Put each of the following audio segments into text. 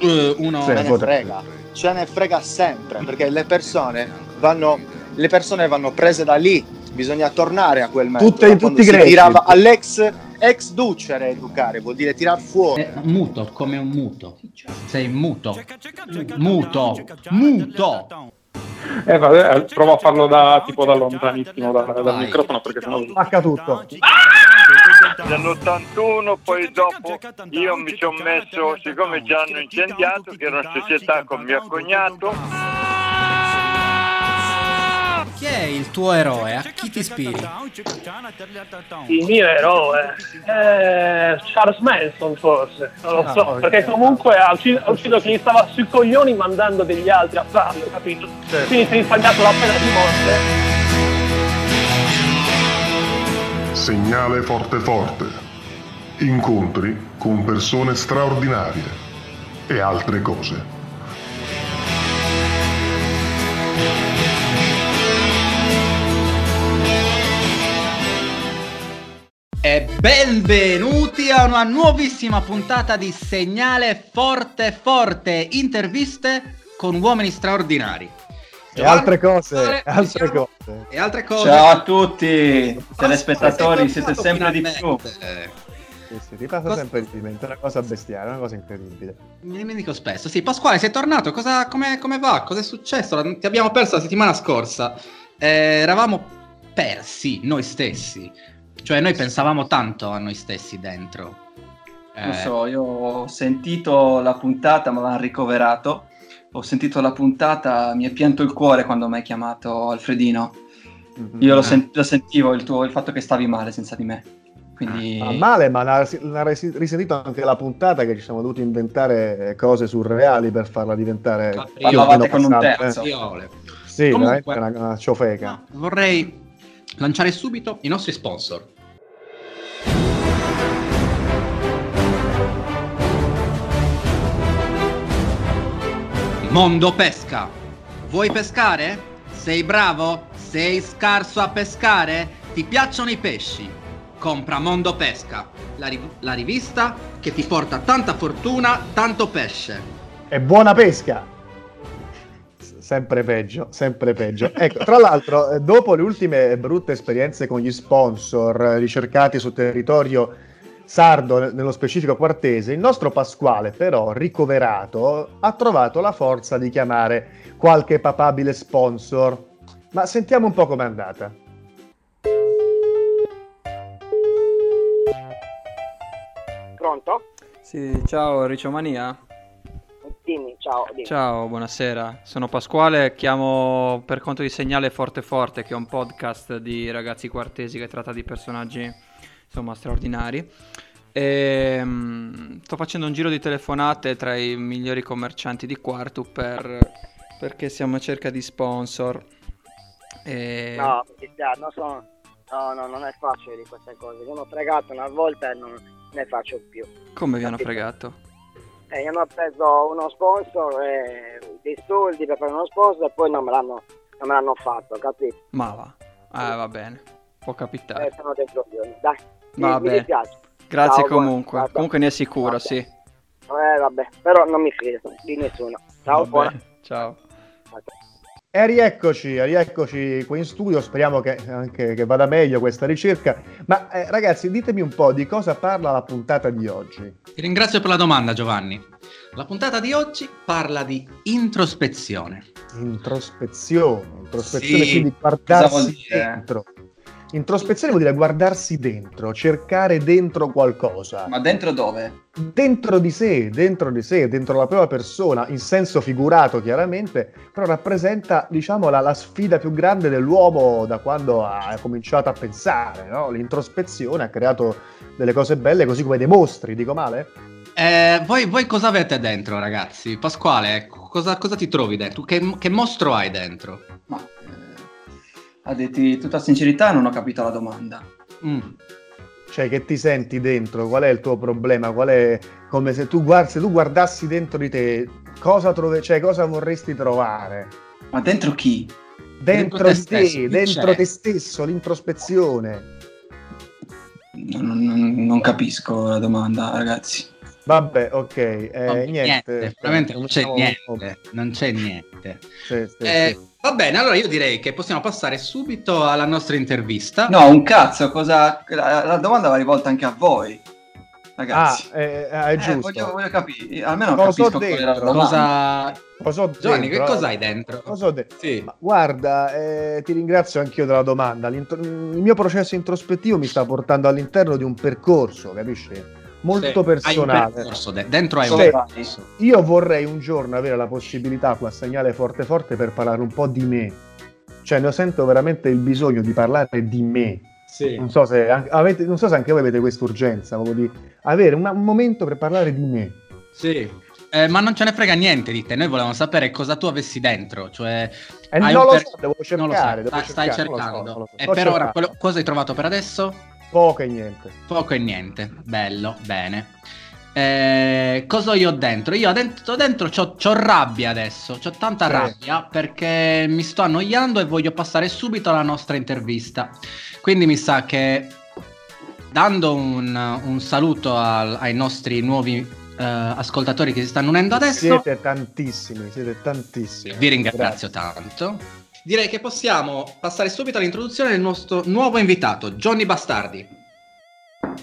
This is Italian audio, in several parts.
Uh, uno... Ce ne frega, ce ne frega sempre, perché le persone vanno, le persone vanno prese da lì, bisogna tornare a quel metodo. Tutte, tutti i greci. tirava all'ex ex ducere educare, vuol dire tirar fuori. È muto, come un muto. Sei muto. Muto. Muto. Eh, vabbè, eh, provo a farlo da tipo da lontanissimo dal, dal microfono perché sennò spacca tutto. Nell'81 poi dopo io mi sono messo, siccome ci hanno incendiato, che era una società con mio cognato, chi è il tuo eroe? A chi ti ispiri? Il mio eroe è Charles Manson forse, non lo so, Ah, perché comunque ha ucciso, ha ucciso chi stava sui coglioni mandando degli altri a farlo, capito? Quindi si è risparmiato la pena di morte. Segnale forte forte. Incontri con persone straordinarie e altre cose. E benvenuti a una nuovissima puntata di Segnale Forte Forte, interviste con uomini straordinari. E altre cose, Giovanni, altre siamo- cose. E altre cose. Ciao a tutti, telespettatori, siete sempre di più. Sì, sì, ti passa Cosa- sempre di mente, è una cosa bestiale, una cosa incredibile. Mi mi dico spesso. Sì, Pasquale, sei tornato? Cosa, come, come va? Cosa è successo? La- Ti abbiamo perso la settimana scorsa. Eh, eravamo persi noi stessi. Cioè, noi pensavamo tanto a noi stessi dentro. Non Eh, so, io ho sentito la puntata, me l'hanno ricoverato. Ho sentito la puntata, mi è pianto il cuore quando mi hai chiamato Alfredino. Mhm. Io lo, Ah. sen- lo sentivo il, tuo, il fatto che stavi male senza di me. Quindi Ma male, ma l'ha, resi- risentito anche la puntata che ci siamo dovuti inventare eh, cose surreali per farla diventare meno Parlavate con un passabile. terzo. Capriole. Sì, Comunque- una, una ciofeca. Vorrei lanciare subito i nostri sponsor. Mondo Pesca. Vuoi pescare? Sei bravo? Sei scarso a pescare? Ti piacciono i pesci? Compra Mondo Pesca, la, riv- la rivista che ti porta tanta fortuna, tanto pesce. E buona pesca! Sempre peggio, sempre peggio. Ecco, tra l'altro, eh, dopo le ultime brutte esperienze con gli sponsor eh, ricercati sul territorio sardo, ne- nello specifico quartese, il nostro Pasquale, però, ricoverato, ha trovato la forza di chiamare qualche papabile sponsor. Ma sentiamo un po' com'è andata. Pronto? Sì, ciao Ricciomania. Dimmi, ciao. Dimmi. Ciao, buonasera. Sono Pasquale, chiamo per conto di Segnale Forte Forte, che è un podcast di ragazzi quartesi che tratta di personaggi, insomma, straordinari. E, mm, sto facendo un giro di telefonate tra i migliori commercianti di Quartu per, perché siamo a cerca di sponsor. E... No, non sono... No, no, non è facile di queste cose. Mi hanno fregato una volta e non ne faccio più. Come vi hanno fregato? E mi hanno preso uno sponsor e dei soldi per fare uno sponsor e poi non me l'hanno, non me l'hanno fatto, capito? Ma va. Ah, va bene. Può Eh, capitare. sono dei problemi. Dai, mi, Va mi bene. dispiace. Grazie Ciao, buona- comunque. ciao. Comunque ne è sicuro, Vabbè. sì. Eh, vabbè, però non mi fido di nessuno. Ciao, buona. Ciao. E rieccoci, rieccoci qui in studio, speriamo che, anche, che vada meglio questa ricerca. Ma eh, ragazzi, ditemi un po' di cosa parla la puntata di oggi. Ti ringrazio per la domanda, Giovanni. La puntata di oggi parla di introspezione. Introspezione, introspezione Sì, quindi guardarsi dentro. Introspezione vuol dire guardarsi dentro, cercare dentro qualcosa. Ma dentro dove? Dentro di sé, dentro di sé, dentro la propria persona, in senso figurato chiaramente, però rappresenta, diciamo, la, la sfida più grande dell'uomo da quando ha cominciato a pensare, no? L'introspezione ha creato delle cose belle, così come dei mostri, dico male? Eh, voi, voi cosa avete dentro, ragazzi? Pasquale, cosa, cosa ti trovi dentro? Che, che mostro hai dentro? Ma a dirti tutta sincerità non ho capito la domanda. Mm. Cioè, che ti senti dentro? Qual è il tuo problema? Qual è come se tu, guardi, se tu guardassi dentro di te, cosa, trove, cioè, cosa vorresti trovare? Ma dentro chi? Dentro, Dentro te stesso, te, chi dentro c'è? te stesso, l'introspezione. Non, non- non capisco la domanda, ragazzi. Vabbè, ok, eh, No, niente. veramente non c'è niente, non c'è niente. Sì, sì, Eh, sì. Va bene, allora io direi che possiamo passare subito alla nostra intervista. No, un cazzo, cosa... La, la domanda va rivolta anche a voi, Ah, ragazzi. eh, eh, è Eh, giusto. voglio, voglio capire, almeno Cosa capisco dentro? Cosa... Cosa ho Giovanni, dentro? che cosa hai dentro? Cosa ho dentro? Sì. Ma guarda, eh, ti ringrazio anch'io della domanda. L'intro- il mio processo introspettivo mi sta portando all'interno di un percorso, capisci? Molto Sì, un personale. de- dentro hai un Sì. percorso. Io vorrei un giorno avere la possibilità qua a segnale forte forte per parlare un po' di me. Cioè, ne sento veramente il bisogno di parlare di me. Sì. Non so se, avete, non so se anche voi avete questa urgenza, proprio di avere una- un momento per parlare di me. Sì. Eh, ma non ce ne frega niente di te, noi volevamo sapere cosa tu avessi dentro, cioè... E hai non un lo per- so, devo non lo cercare. so, devo sta- stai cercare, so, cercando. non lo so. E per ora, cercando. quello- cosa hai trovato per adesso? Poco e niente. Poco e niente, bello, bene. Eh, cosa ho io dentro? Io dentro, dentro c'ho, c'ho rabbia adesso, c'ho tanta Sì. rabbia perché mi sto annoiando e voglio passare subito alla nostra intervista. Quindi mi sa che dando un, un saluto al- ai nostri nuovi eh, ascoltatori che si stanno unendo adesso, Siete tantissimi, siete tantissimi. vi ringrazio tanto. Direi che possiamo passare subito all'introduzione del nostro nuovo invitato, Johnny Bastardi.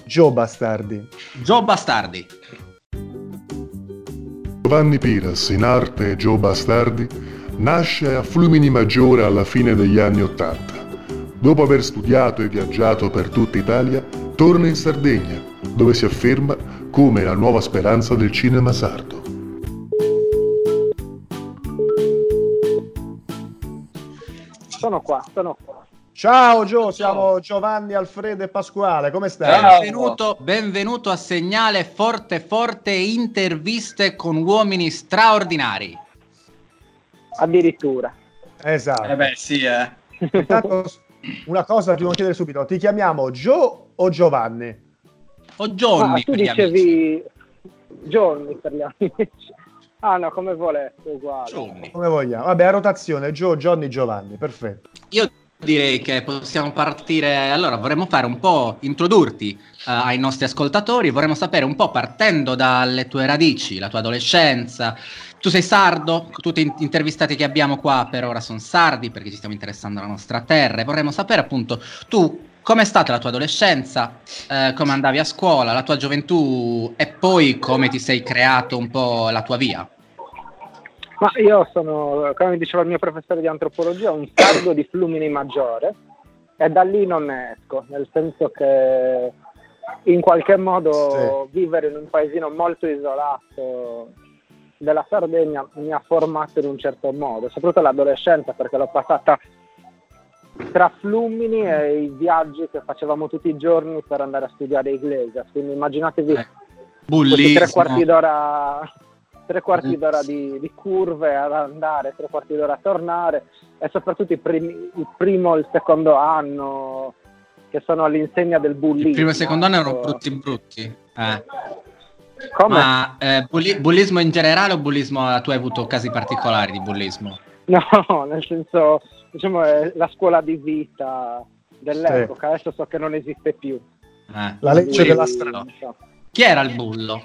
Joe Bastardi. Joe Bastardi. Giovanni Piras, in arte Joe Bastardi, nasce a Flumini Maggiore alla fine degli anni Ottanta. Dopo aver studiato e viaggiato per tutta Italia, torna in Sardegna, dove si afferma come la nuova speranza del cinema sardo. Qua, sono qua. Ciao Joe, siamo Giovanni, Alfredo e Pasquale, come stai? Benvenuto, benvenuto a Segnale Forte Forte interviste con uomini straordinari. Addirittura. Esatto. Eh beh, sì, eh. Intanto, una cosa ti devo chiedere subito, ti chiamiamo Joe o Giovanni? O Ah, Johnny tu per gli amici. dicevi Johnny per gli amici. Ah no, come volete, uguale. Johnny. Come vogliamo? Vabbè, a rotazione, Joe, Johnny, Giovanni, perfetto. Io direi che possiamo partire. Allora, vorremmo fare un po' introdurti eh, ai nostri ascoltatori. Vorremmo sapere un po' partendo dalle tue radici, la tua adolescenza. Tu sei sardo, tutti gli intervistati che abbiamo qua per ora sono sardi perché ci stiamo interessando alla nostra terra e vorremmo sapere appunto tu com'è stata la tua adolescenza, eh, come andavi a scuola, la tua gioventù? E poi come ti sei creato un po' la tua via. Ma io sono, come mi diceva il mio professore di antropologia, un sardo di Flumini Maggiore e da lì non ne esco, nel senso che in qualche modo vivere in un paesino molto isolato della Sardegna mi ha formato in un certo modo, soprattutto l'adolescenza perché l'ho passata tra Flumini e i viaggi che facevamo tutti i giorni per andare a studiare Iglesias, quindi immaginatevi Eh, tre quarti d'ora tre quarti d'ora di, di curve ad andare, tre quarti d'ora a tornare e soprattutto primi- il primo e il secondo anno che sono all'insegna del bullismo. Il primo e il secondo anno erano ecco. brutti brutti. Eh. Ma eh, bulli- bullismo in generale o bullismo tu hai avuto casi particolari di bullismo? No, nel senso, diciamo, è la scuola di vita dell'epoca, adesso so che non esiste più. Eh. La legge della strada. Chi era il bullo?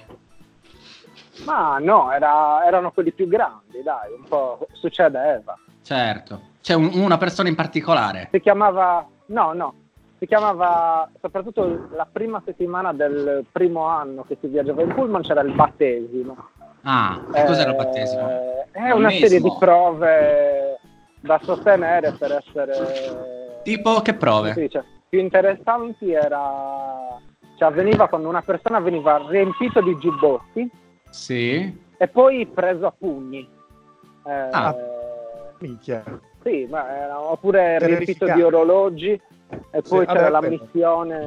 Ma no, era- erano quelli più grandi, dai, un po' succedeva. Certo. C'è un- una persona in particolare. Si chiamava, no, no, si chiamava, soprattutto la prima settimana del primo anno che si viaggiava in pullman c'era il battesimo. Ah, che cos'era il Eh, battesimo? È una Battesimo. serie di prove da sostenere per essere Tipo che prove? dice, più interessanti era cioè avveniva quando una persona veniva riempito di giubbotti Sì. e poi preso a pugni. Eh, Ah. Minchia. Sì, ma era, oppure riempito di orologi e poi vabbè, c'era la missione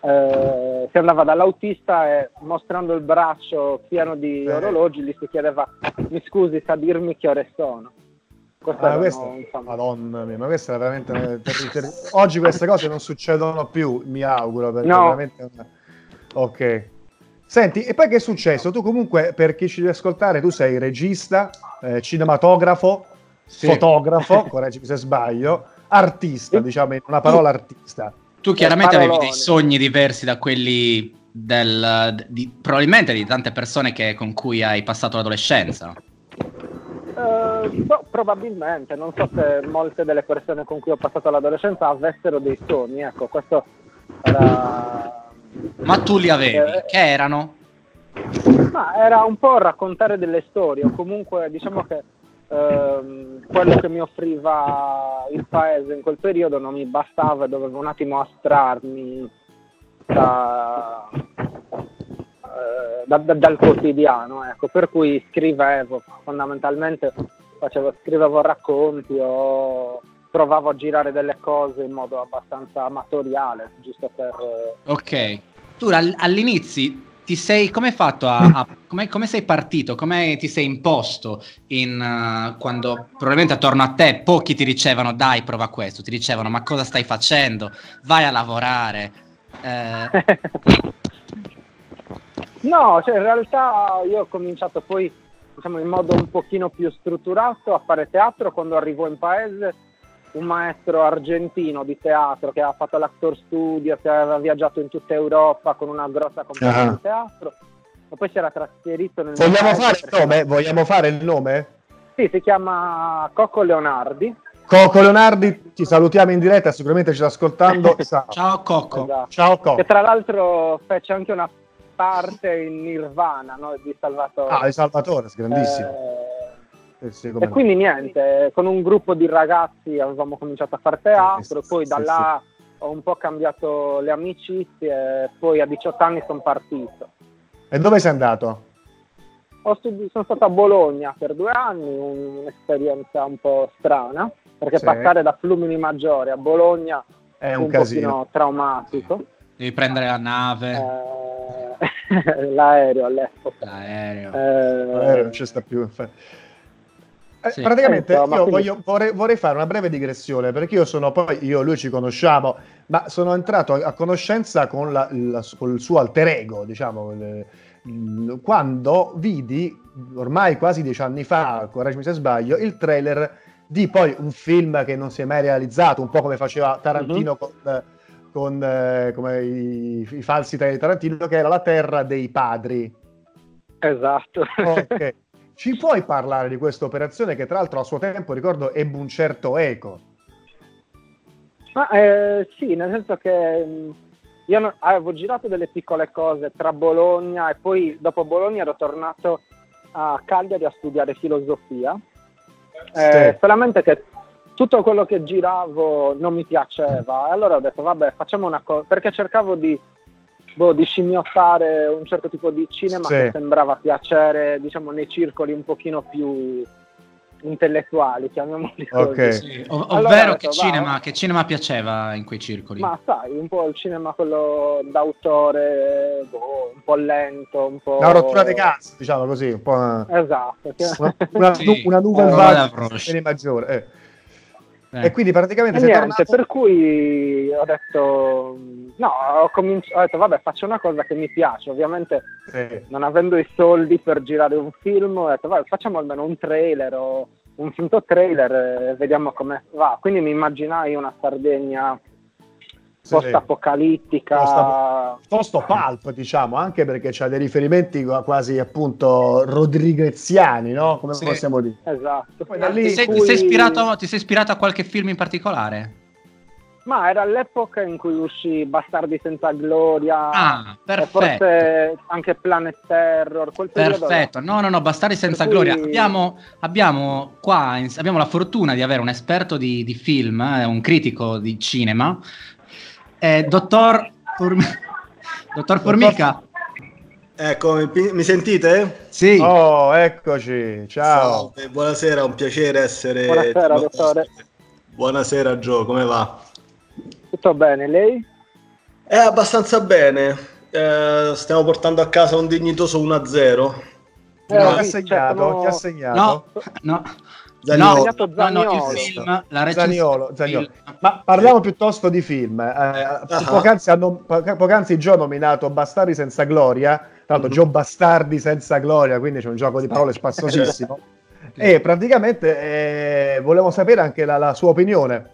eh, si andava dall'autista e mostrando il braccio pieno di Sì. orologi gli si chiedeva mi scusi sa dirmi che ore sono Queste Ah, questo- insomma, Madonna mia, ma questa è veramente oggi queste cose non succedono più, mi auguro, perché No. veramente Ok. Senti, e poi che è successo? Tu comunque, per chi ci deve ascoltare, tu sei regista, eh, cinematografo, Sì. fotografo, correggimi se sbaglio, artista, diciamo in una parola artista. Tu chiaramente avevi parolone. dei sogni diversi da quelli del, di, probabilmente di tante persone che, con cui hai passato l'adolescenza. Eh, boh, probabilmente, non so se molte delle persone con cui ho passato l'adolescenza avessero dei sogni, ecco, questo era... Ma tu li avevi? Eh, che erano? Ma era un po' raccontare delle storie, o comunque diciamo che ehm, quello che mi offriva il paese in quel periodo non mi bastava e dovevo un attimo astrarmi da, eh, da, da, dal quotidiano, ecco, per cui scrivevo, fondamentalmente facevo, scrivevo racconti o provavo a girare delle cose in modo abbastanza amatoriale, giusto per... Ok, tu all'inizio ti sei, come hai fatto a, a come, come, sei partito, come ti sei imposto in, uh, quando probabilmente attorno a te pochi ti dicevano dai prova questo, ti dicevano ma cosa stai facendo, vai a lavorare. Eh... no, cioè in realtà io ho cominciato poi diciamo in modo un pochino più strutturato a fare teatro quando arrivo in paese un maestro argentino di teatro che ha fatto l'actor studio, che aveva viaggiato in tutta Europa con una grossa compagnia uh-huh. di teatro, e poi si era trasferito nel Vogliamo fare il nome? Vogliamo fare il nome? Sì, si chiama Cocco Leonardi. Cocco Leonardi, ti salutiamo in diretta, sicuramente ci sta ascoltando. Ciao Cocco. Esatto. Ciao Cocco. Che tra l'altro fece anche una parte in Nirvana no? di Salvatore. Ah, di Salvatore, grandissimo. Eh eh sì, e quindi niente, con un gruppo di ragazzi avevamo cominciato a fare teatro, sì, poi sì, da là ho un po' cambiato le amicizie, poi a 18 anni sono partito. E dove sei andato? Studi- sono stato a Bologna per due anni, un'esperienza un po' strana, perché passare da Flumini Maggiore a Bologna è un, un casino traumatico. Devi prendere la nave. Eh, l'aereo all'epoca. L'aereo. Eh, L'aereo non ci sta più. Eh, Sì. Praticamente Eh, insomma, io quindi- voglio- vorrei, vorrei fare una breve digressione perché io sono poi, io e lui ci conosciamo, ma sono entrato a, a conoscenza con, la- la- con il suo alter ego, diciamo, il- il- quando vidi ormai quasi dieci anni fa, correggimi se sbaglio, il trailer di poi un film che non si è mai realizzato, un po' come faceva Tarantino con, con, eh, come i, i falsi di Tarantino, che era La Terra dei Padri. esatto. Ok. Ci puoi parlare di questa operazione che tra l'altro a suo tempo, ricordo, ebbe un certo eco? Ma eh, sì, nel senso che mh, io no- avevo girato delle piccole cose tra Bologna e poi dopo Bologna ero tornato a Cagliari a studiare filosofia. Eh, Sì. Solamente che tutto quello che giravo non mi piaceva e allora ho detto vabbè facciamo una cosa perché cercavo di, boh, di scimmiottare un certo tipo di cinema Sì. che sembrava piacere diciamo nei circoli un pochino più intellettuali chiamiamoli così. Ok. Sì, Allora ovvero che, detto, va, cinema, che cinema piaceva in quei circoli? Ma sai, un po' il cinema quello d'autore, boh, un po' lento, un po'... Una rottura dei cazzi, diciamo così, un po' una, Esatto. che- una, una, Sì. una vague l'approccio. di maggiore. eh. Eh. E quindi praticamente E sei niente, tornato... per cui ho detto, no, ho, cominci- ho detto, vabbè, faccio una cosa che mi piace, ovviamente Sì. non avendo i soldi per girare un film, ho detto, vabbè, facciamo almeno un trailer o un finto trailer e vediamo come va. Quindi mi immaginai una Sardegna. Post-apocalittica. Post- Tosto pulp, diciamo, anche perché c'ha dei riferimenti quasi appunto rodrigueziani, no? Come Sì. possiamo dire? Esatto. Poi da Ti lì- sei, ti Cui- sei ispirato, ti sei ispirato a qualche film in particolare? Ma era l'epoca in cui uscì Bastardi senza gloria, Ah, e perfetto. forse anche Planet Terror. Perfetto, no, no, no, Bastardi senza cui- gloria. Abbiamo, abbiamo qua abbiamo la fortuna di avere un esperto di, di film, eh, un critico di cinema, eh, dottor, Form- dottor Formica. Ecco, mi, sentite? Sì, Oh, eccoci, ciao. Salve, buonasera, è un piacere essere... Buonasera, dottore. Buonasera Gio, come va? Tutto bene, lei? È abbastanza bene, Eh, stiamo portando a casa un dignitoso 1-0. Chi ha Eh, sì, segnato? cioè, sono- Chi ha segnato? no, no, Zaniolo. no, segnato no, no, il Zaniolo. film, la Zaniolo, Zaniolo. Ma parliamo piuttosto di film. Eh, poc'anzi, hanno- po- poc'anzi Gio ha nominato Bastardi senza gloria, tra l'altro Mhm. Gio Bastardi senza gloria, quindi c'è un gioco di parole spassosissimo. e praticamente eh, volevo sapere anche la, la sua opinione.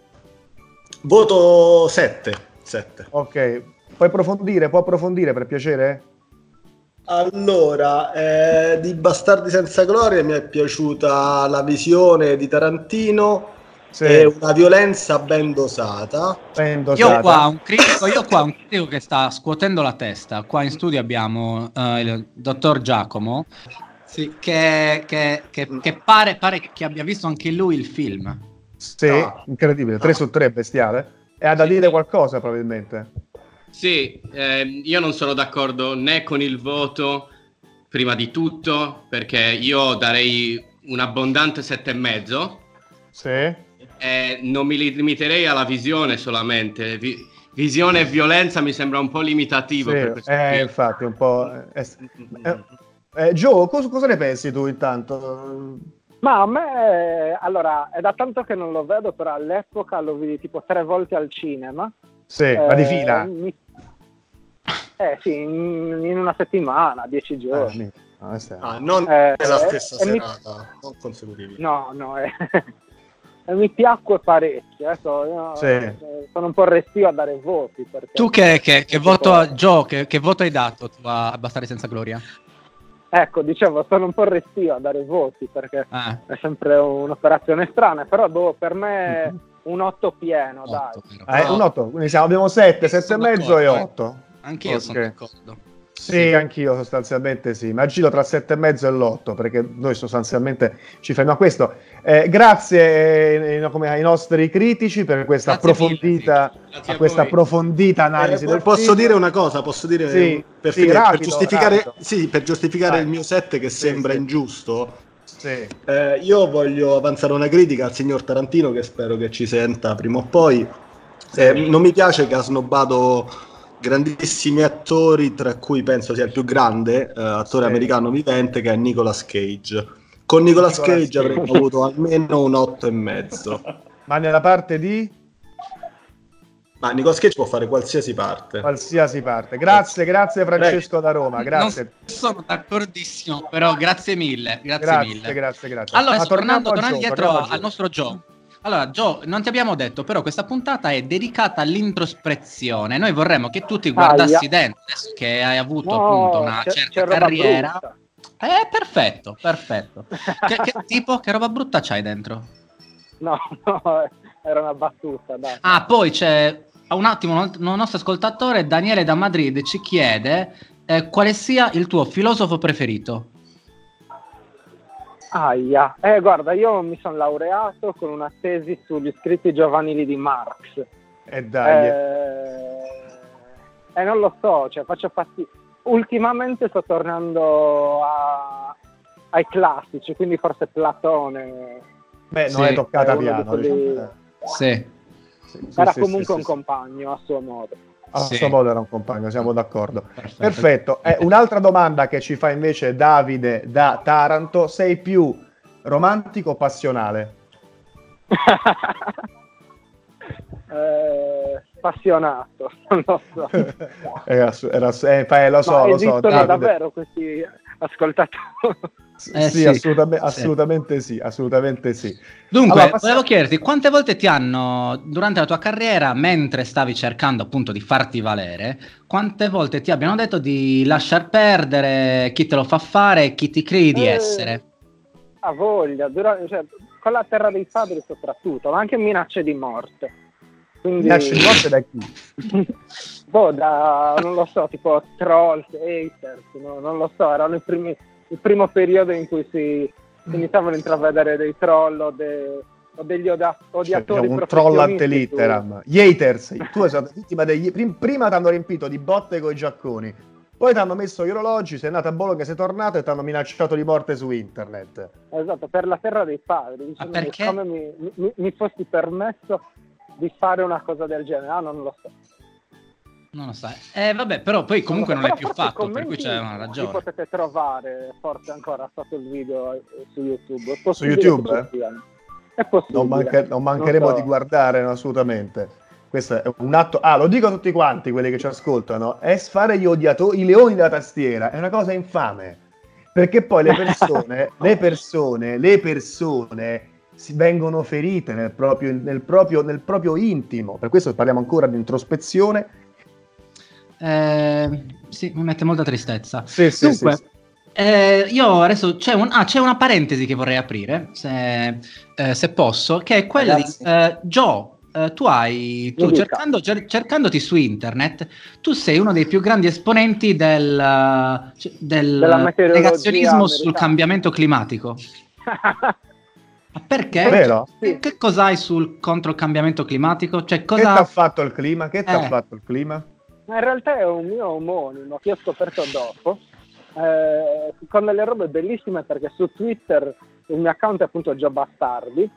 Voto 7. 7. Ok, puoi approfondire, può approfondire per piacere? Allora, eh, di Bastardi senza gloria mi è piaciuta la visione di Tarantino Sì. e una violenza ben dosata. Ben Io dosata. qua, un critico, io qua un critico che sta scuotendo la testa. Qua in studio abbiamo eh, il dottor Giacomo, sì, che, che- che- che pare, pare che abbia visto anche lui il film. Sì, incredibile, 3 su 3, bestiale. E ha da dire qualcosa probabilmente. Sì, ehm, io non sono d'accordo né con il voto, prima di tutto, perché io darei un abbondante sette e mezzo. Sì. e non mi limiterei alla visione solamente. Vi- visione e violenza mi sembra un po' limitativo Sì, eh, infatti, un po'. eh, eh, eh, Joe, cos- cosa ne pensi tu intanto? Ma a me, allora, è da tanto che non lo vedo, però all'epoca lo vidi tipo tre volte al cinema. Sì, ma di Eh, fila. mi- Eh sì, in, in una settimana, dieci giorni. Ah, questa è- Ah, non Eh, nella stessa e mi- serata, non consecutivi. No, no, eh. mi piacque parecchio. Adesso, io, Sì. eh, sono un po' restio a dare voti. Perché... Tu che, che- che voto, Joe, che, che voto hai dato tu a Bastardi senza gloria? Ecco, dicevo, sono un po' restio a dare voti perché Ah. è sempre un'operazione strana, però boh, per me un 8 pieno, dai. Eh, un 8, quindi siamo, abbiamo 7, 7 e mezzo e 8. Anch'io sono d'accordo. Sì, anch'io sostanzialmente sì, ma giro tra il 7 e mezzo e l'8 perché noi sostanzialmente ci fermiamo a questo. Eh, grazie eh, come ai nostri critici per questa approfondita, a questa approfondita analisi Eh, del posso film. dire una cosa? Posso dire Sì, per, sì, finire, per rapido, giustificare, rapido. sì, per giustificare il mio set che sembra sì. ingiusto? Sì. Eh, io voglio avanzare una critica al signor Tarantino che spero che ci senta prima o poi. Eh, non mi piace che ha snobbato grandissimi attori, tra cui penso sia il più grande eh, attore Sì. americano vivente che è Nicolas Cage. Con Nicolas, Nicolas Cage Cage. avremmo avuto almeno un 8 e mezzo. Ma nella parte di Ma Nicolas Cage può fare qualsiasi parte. qualsiasi parte. Grazie, grazie Francesco da Roma, grazie. Non sono d'accordissimo, però grazie mille. Grazie, Grazie, mille. grazie, grazie. Allora, Ma tornando, tornando torniamo a Joe. al nostro Joe. Allora, Joe, non ti abbiamo detto, però questa puntata è dedicata all'introspezione. Noi vorremmo che tu ti guardassi Aia. dentro, adesso che hai avuto No, appunto una c'è- certa c'è carriera. Eh, perfetto, perfetto. che, che tipo, che roba brutta c'hai dentro? No, no, era una battuta, dai. Ah, poi c'è un attimo un nostro ascoltatore, Daniele da Madrid, ci chiede eh, quale sia il tuo filosofo preferito. Aia. Eh, guarda, io mi sono laureato con una tesi sugli scritti giovanili di Marx. E dai. Eh, eh, non lo so, cioè faccio fatica. Ultimamente sto tornando a- ai classici, quindi forse Platone. Beh, non Sì. è toccata uno di piano. quelli- diciamo. Sì. Sì, sì, Era sì, comunque sì, un sì. compagno a suo modo. A Sì. suo modo era un compagno, siamo d'accordo. Perfetto. Eh, un'altra domanda che ci fa invece Davide da Taranto: sei più romantico o passionale? Eh, spassionato, non lo so. Era era eh, eh, lo so, Ma lo so. davvero questi ascoltatori? Eh, sì, sì. assolutame- Sì. assolutamente sì, assolutamente sì. Dunque, Allora, passiamo- volevo chiederti quante volte ti hanno, durante la tua carriera, mentre stavi cercando appunto di farti valere, quante volte ti abbiano detto di lasciar perdere chi te lo fa fare e chi ti credi di Eh, essere? Ha voglia, dura- cioè, con la terra dei padri soprattutto, ma anche minacce di morte. Quindi, Minacce di morte da chi? boh, da, non lo so, tipo trolls, haters, no? non lo so, erano i primi, il primo periodo in cui si, si iniziavano a intravedere dei troll o, de- o degli oda- Cioè, odiatori un troll ante litteram. Gli haters, tu sei stata vittima degli... prim- Prima ti hanno riempito di botte con i giacconi, poi ti hanno messo gli orologi, sei andato a Bologna, sei tornato e ti hanno minacciato di morte su internet. Esatto, per la terra dei padri. Dicendo perché? Come mi, mi, mi fossi permesso di fare una cosa del genere? Ah, non lo so. Non lo sai. Eh, vabbè, però poi comunque non so, più però forse fatto, per cui c'è una ragione. potete trovare forse ancora sotto il video eh, su YouTube. Su YouTube? siano. È possibile. Non, manca- non mancheremo Non so. di guardare no, assolutamente. Questo è un atto. Ah, lo dico a tutti quanti quelli che ci ascoltano: è fare gli odiatori, i leoni della tastiera è una cosa infame. Perché poi le persone, le persone, le persone si vengono ferite nel proprio, nel proprio, nel proprio intimo. Per questo parliamo ancora di introspezione. Eh, sì, mi mette molta tristezza. Sì, sì, Dunque, sì, eh, io adesso c'è, un- ah, c'è una parentesi che vorrei aprire, se, eh, se posso, che è quella Ragazzi. di eh, Joe. eh, tu hai, tu cercando, cer- cercandoti su internet, tu sei uno dei più grandi esponenti del, cioè, del negazionismo sul cambiamento climatico. Ma perché? Vero? Che, che cosa hai sul contro il cambiamento climatico? Cioè, Che ti cosa... ha fatto il clima? Che ti ha Eh. fatto il clima? Ma in realtà è un mio omonimo che ho scoperto dopo, eh, con delle robe bellissime perché su Twitter il mio account è appunto Gio Bastardi,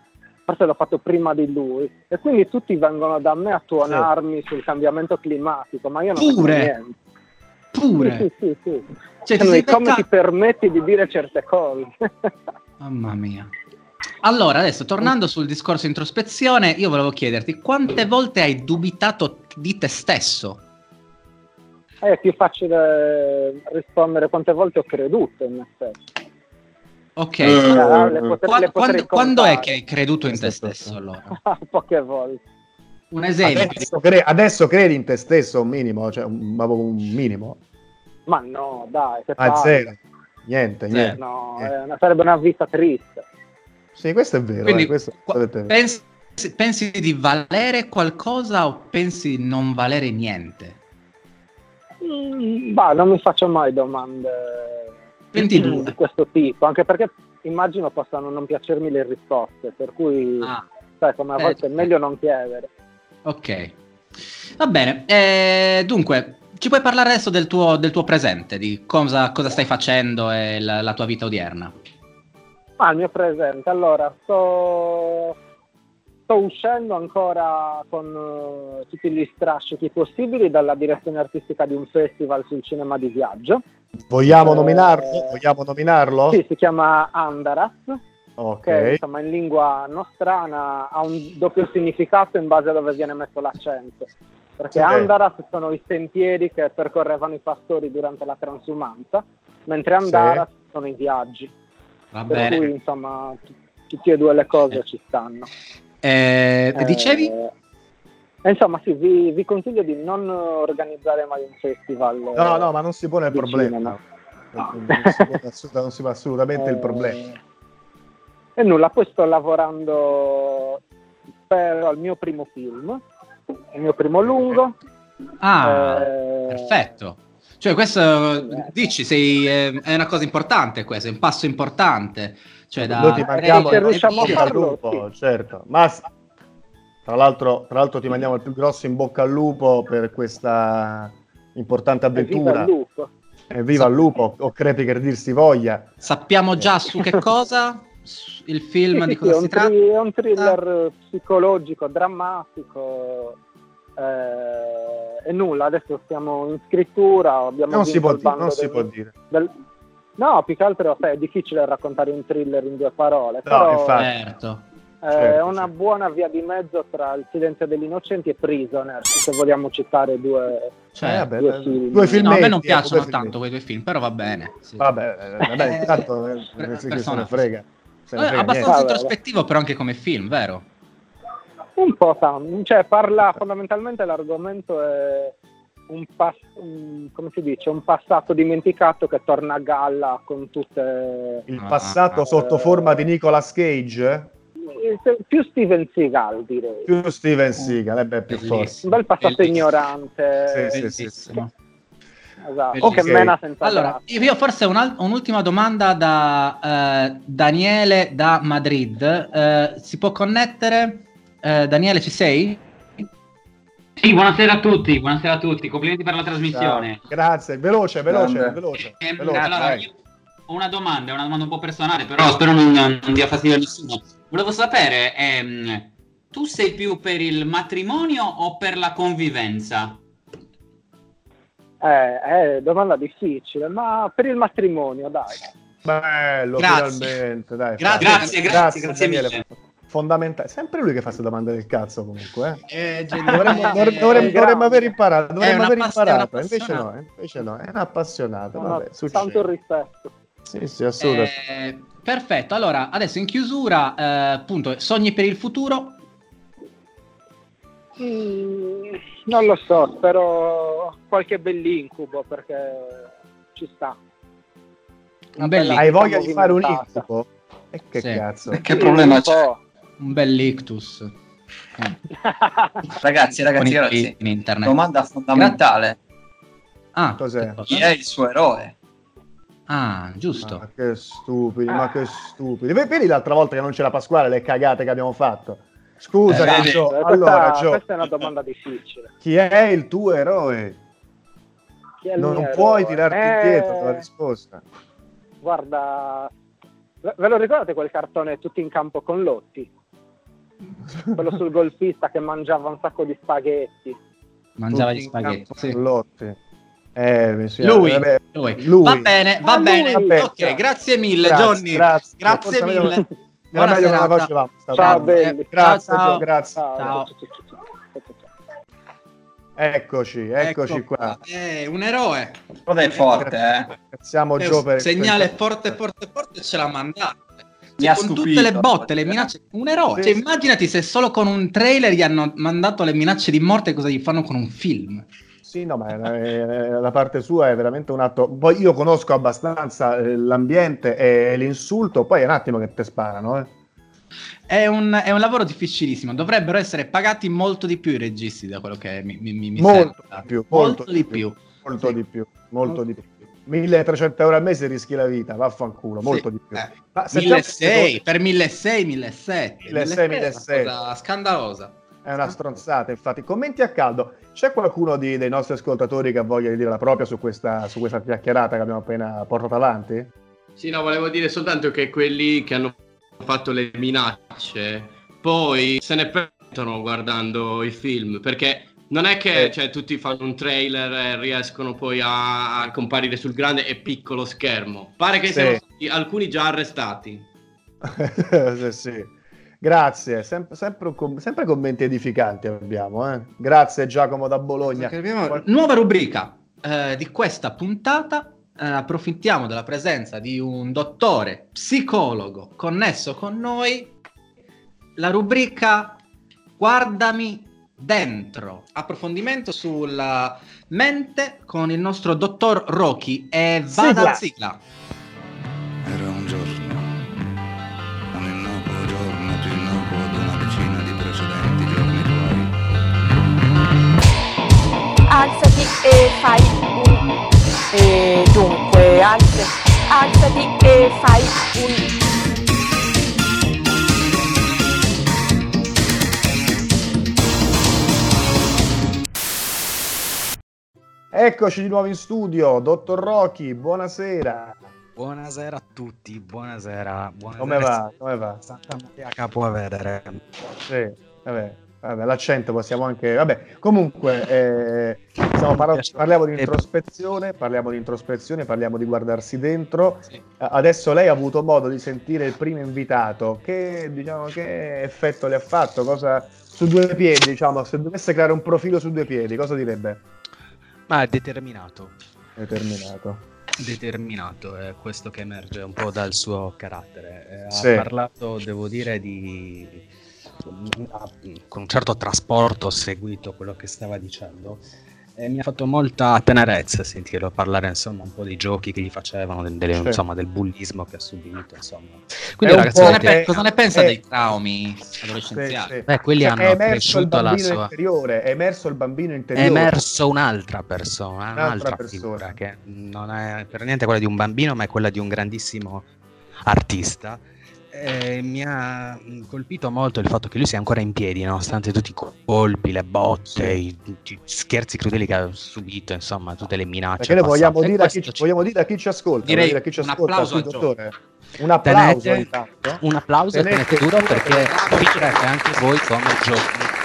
forse l'ho fatto prima di lui, e quindi tutti vengono da me a tuonarmi sul cambiamento climatico, ma io non Pure? niente. Pure. Sì, sì, sì, sì. Cioè, ti Cioè, sei come ti permetti di dire certe cose? Mamma mia. Allora, adesso tornando sul discorso introspezione, io volevo chiederti quante volte hai dubitato di te stesso? È più facile rispondere quante volte ho creduto in me stesso. Ok. Eh, le Qua- le quando, quando è che hai creduto in te stesso allora? Poche volte. Un esempio. Adesso, cre- adesso credi in te stesso un minimo, cioè un, un minimo. Ma no, dai, che Ah, palle. zero. Niente, Zero. niente. No, è una- sarebbe una vita triste. Sì, questo è vero. Quindi, eh, questo avete- pensi, pensi di valere qualcosa o pensi di non valere niente? Mm, bah, non mi faccio mai domande 22. di questo tipo, anche perché immagino possano non piacermi le risposte, per cui, Ah, sai, come a Eh, volte è meglio non chiedere. ok. Va bene. eh, dunque, ci puoi parlare adesso del tuo, del tuo presente, di cosa, cosa stai facendo e la, la tua vita odierna? Ma il mio presente, allora, sto, sto uscendo ancora con eh, tutti gli strascichi possibili dalla direzione artistica di un festival sul cinema di viaggio. Vogliamo Eh, nominarlo? Vogliamo nominarlo? Sì, si chiama Andaras, Ok. che insomma in lingua nostrana ha un doppio significato in base a dove viene messo l'accento. Perché Sì. Andaras sono i sentieri che percorrevano i pastori durante la transumanza, mentre Andaras sono i viaggi. Va Per bene. cui insomma t- tutte e due le cose ci stanno. Eh, Eh, dicevi? e insomma sì, vi, vi consiglio di non organizzare mai un festival. No, no, ma non si pone il problema. cinema. Non, non si pone non si pone assolutamente il Eh, problema. E nulla, poi sto lavorando per il mio primo film, il mio primo lungo. Ah, Eh, perfetto. Cioè, questo dici, sei, eh, è una cosa importante questo, è un passo importante. Cioè, da... Noi ti mandiamo il riusciamo a in bocca al farlo, lupo, certo. Ma tra l'altro, tra l'altro ti mandiamo il più grosso in bocca al lupo per questa importante Evviva avventura. il lupo. Evviva il lupo, o crepi che dir si voglia. Sappiamo già su che cosa il film Sì, di sì, cosa sì, si tratta. è un thriller psicologico, drammatico. Eh, e nulla, adesso siamo in scrittura. Abbiamo Non si può, dire, non si del- può dire. del- No, più che altro sai, è difficile raccontare un thriller in due parole, No, però infatti. Certo. eh, certo, è una buona via di mezzo tra Il silenzio degli innocenti e Prisoner, se vogliamo citare due, Cioè, Eh, vabbè, due eh, film. due sì, no, a me filmetti, non piacciono filmetti. tanto quei due film, però va bene. sì. Vabbè, eh, vabbè, Eh, eh, che se ne persona. frega. Se ne Eh, frega abbastanza introspettivo, però anche come film, vero? Un po' tanto, cioè parla fondamentalmente l'argomento è un, pas- un- come si dice, un passato dimenticato che torna a galla con tutte Il Ah, passato ah, sotto eh. forma di Nicolas Cage? eh, più Steven Seagal direi. Più Steven Seagal, eh beh, più forte. Un bel passato Bellissimo. ignorante. Sì, sì, sì. Esatto, Bellissimo. che mena senza Allora, io forse un'al- un'ultima domanda da eh, Daniele da Madrid. Eh, si può connettere? Eh, Daniele, ci sei? Sì, buonasera a tutti, buonasera a tutti, complimenti per la trasmissione. Ciao. Grazie, veloce, veloce, Grande. veloce. Eh, veloce, allora, ho una domanda, è una domanda un po' personale, però spero non, non dia fastidio a nessuno. Volevo sapere, ehm, tu sei più per il matrimonio o per la convivenza? Eh, è domanda difficile, ma per il matrimonio, dai. Bello, Grazie. finalmente, dai. Grazie, grazie, grazie, grazie Daniele. mille. Fondamentale. Sempre lui che fa queste domande del cazzo comunque. Eh. Eh, Dovremmo, Ah, dovremmo- è dovremmo- aver imparato, dovremmo aver imparato. Invece no, eh, invece no, è un appassionato. No, Vabbè, tanto rispetto. Sì, sì, assolutamente. Eh, perfetto, allora adesso in chiusura, eh, appunto, sogni per il futuro. Mm, non lo so, spero qualche bell'incubo perché ci sta. Un bel Hai voglia di fare un incubo? E che Sì. cazzo? Che problema un c'è? Un bell'ictus. Ragazzi, Con ragazzi, i- ragazzi, in internet. domanda fondamentale. Ah, Cos'è? Chi è il suo eroe? ah, giusto. Ma che stupidi, ma che stupidi. Ve- Vedi l'altra volta che non c'era Pasquale le cagate che abbiamo fatto? Scusa, Eh. Gio, Eh, allora, questa, Gio, questa è una domanda difficile. chi è il tuo eroe? Chi è il Non, non puoi eroe? tirarti Eh, indietro dalla risposta. Guarda, ve ve lo ricordate quel cartone Tutti in campo con Lotti? Quello sul golfista che mangiava un sacco di spaghetti. Mangiava gli Tutti in spaghetti. Sì. Eh, si- Lui, vabbè, lui. lui. Va bene, va Ah, bene. Vabbè, ok, grazie. grazie mille, Grazie, Johnny. grazie. Grazie mille. Era Buona meglio che la serata. facevamo. Ciao, belli. Grazie, Ciao, grazie. Ciao. Ciao. Ciao, ciao, ciao, ciao, ciao, ciao. Eccoci, eccoci Ecco qua. È un eroe. Però è forte, eh. Ringraziamo È Gio per segnale forte, forte, forte ce l'ha mandato. Mi ha con stupito. tutte le botte, le minacce, un eroe. Cioè, immaginati se solo con un trailer gli hanno mandato le minacce di morte, cosa gli fanno con un film. Sì, no, ma eh, la parte sua è veramente un atto. Poi io conosco abbastanza eh, l'ambiente e l'insulto, poi è un attimo che te sparano. Eh. È un, è un lavoro difficilissimo. Dovrebbero essere pagati molto di più i registi, da quello che mi, mi, mi Molto sembra. di più, molto, di più. Molto Sì. di più, molto Molto di più. 1300 euro al mese rischi la vita, vaffanculo, molto Sì, di più. eh. Ma sentiamo- 1600 per 1600, 1700. 1600, 1700 è una cosa scandalosa. È una stronzata, infatti. Commenti a caldo. C'è qualcuno di- dei nostri ascoltatori che ha voglia di dire la propria su questa, su questa chiacchierata che abbiamo appena portato avanti? Sì, no, volevo dire soltanto che quelli che hanno fatto le minacce poi se ne pentono guardando i film perché non è che Eh. cioè, tutti fanno un trailer e riescono poi a, a comparire sul grande e piccolo schermo. Pare che Sì. siano stati alcuni già arrestati. sì, sì. Grazie, sem- sempre, com- sempre commenti edificanti abbiamo. eh. Grazie Giacomo da Bologna. Abbiamo- Nuova rubrica eh, di questa puntata. eh, approfittiamo della presenza di un dottore psicologo connesso con noi. La rubrica Guardami dentro. Approfondimento sulla mente con il nostro dottor Rocky. E vada Sigla. alla sigla. Era un giorno, un innocuo giorno più innocuo di una decina di precedenti giorni tuoi. Alzati e fai un... E dunque, alza- alzati e fai un... Eccoci di nuovo in studio, dottor Rocky, buonasera. Buonasera a tutti, buonasera. buonasera Come va? Come va? Santa Maria Capo a vedere. Sì, vabbè, vabbè, l'accento possiamo anche... Vabbè, comunque, eh, stiamo parla- parliamo di introspezione, parliamo di introspezione, parliamo di guardarsi dentro. Eh, Adesso lei ha avuto modo di sentire il primo invitato. Che, diciamo, che effetto le ha fatto? Cosa... Su due piedi, diciamo, se dovesse creare un profilo su due piedi, cosa direbbe? Ma è determinato. Determinato. Determinato, è questo che emerge un po' dal suo carattere. Eh, Ha Sì. parlato, devo dire, di... ha- con un certo trasporto ho seguito quello che stava dicendo e mi ha fatto molta tenerezza sentirlo parlare insomma un po' dei giochi che gli facevano, del, delle- Sì. insomma, del bullismo che ha subito insomma. È Quindi un ragazzi, cosa, ne pe- eh, cosa ne pensa eh, dei traumi adolescenziali? Sì, sì. Beh, quelli Cioè, hanno è cresciuto la sua- interiore, è emerso il bambino È interiore. emerso un'altra persona, Un'altra un'altra persona. figura che non è per niente quella di un bambino, ma è quella di un grandissimo artista. E mi ha mm, colpito molto il fatto che lui sia ancora in piedi, nonostante tutti i colpi, le botte, i, i scherzi crudeli che ha subito, insomma, tutte le minacce. Perché vogliamo dire, a chi, ci- vogliamo dire a chi ci ascolta, Direi a chi ci un ascolta, applauso dottore. Un applauso Tenete- intanto. un applauso Tenete tenete duro perché capirete anche voi come giochi.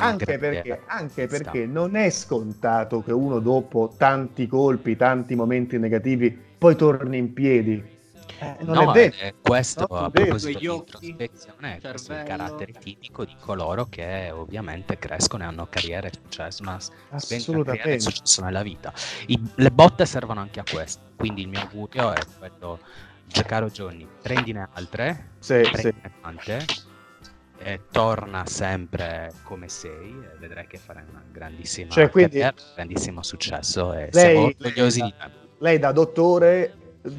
Anche perché, anche perché non è scontato che uno dopo tanti colpi, tanti momenti negativi, poi torni in piedi. Eh, non No, è detto. eh, questo Non a proposito di introspezione, è il carattere tipico di coloro che ovviamente crescono e hanno carriere e successo, una carriera e successo nella vita. I- le botte servono anche a questo, quindi il mio augurio è quello, caro Johnny, prendine altre, Sì, prendine tante, e torna sempre come sei e vedrai che farai una grandissima Cioè, quindi- carriera, un grandissimo successo e Lei- siamo orgogliosi di te. Lei da dottore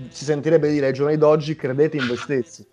si sentirebbe dire ai giorni d'oggi credete in voi stessi.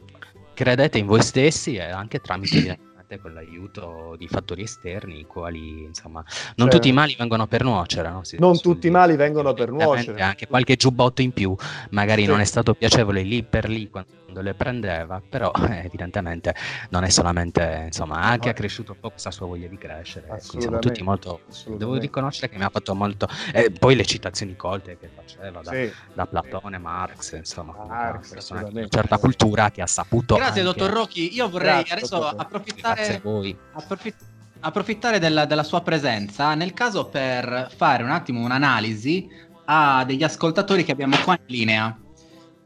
Credete in voi stessi e anche tramite evidentemente con l'aiuto di fattori esterni, i quali insomma non Cioè- tutti i mali vengono per nuocere, no? Si- Non tutti i mali vengono per nuocere. anche qualche giubbotto in più magari Sì. non è stato piacevole lì per lì quando le prendeva, però eh, evidentemente non è solamente, insomma, ha anche No. accresciuto un po' questa sua voglia di crescere. quindi siamo tutti molto... Devo riconoscere che mi ha fatto molto... eh, poi le citazioni colte che faceva da, Sì. da Platone, Marx, insomma, una Marx, persona di una assolutamente. certa cultura che ha saputo... Grazie, anche- dottor Rocchi. Io vorrei Grazie, adesso dottor. approfittare, Grazie a voi. approfitt- approfittare della, della sua presenza nel caso per fare un attimo un'analisi a degli ascoltatori che abbiamo qua in linea.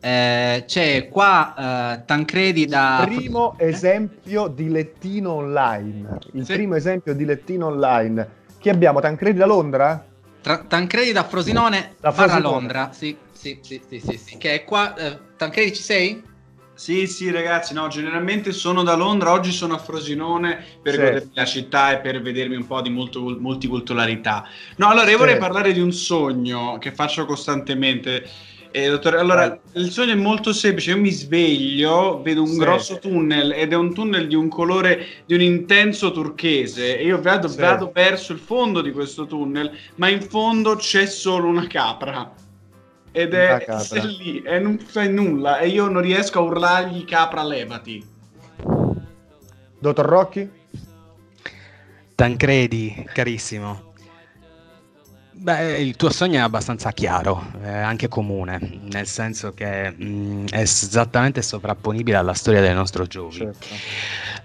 Eh, c'è qua eh, Tancredi da... Primo esempio di lettino online. Il Sì. primo esempio di lettino online. Chi abbiamo? Tancredi da Londra? Tra- Tancredi da Frosinone Da Frosinone. Londra. Sì, sì, sì, sì, sì, sì. Che è qua... eh, Tancredi ci sei? Sì, sì, ragazzi, no, generalmente sono da Londra, oggi sono a Frosinone per Sì. godermi la città e per vedermi un po' di molto, multiculturalità. No, allora io vorrei Sì. parlare di un sogno che faccio costantemente. Eh, dottore, allora, il sogno è molto semplice, io mi sveglio, vedo un Sì. grosso tunnel ed è un tunnel di un colore, di un intenso turchese e io vado, Sì. vado verso il fondo di questo tunnel, ma in fondo c'è solo una capra. Ed è, è lì e non fai nulla e io non riesco a urlargli capra levati. Dottor Rocchi? Tancredi, carissimo. Beh, il tuo sogno è abbastanza chiaro, è anche comune, nel senso che mh, è esattamente sovrapponibile alla storia del nostro Giovi. Certo.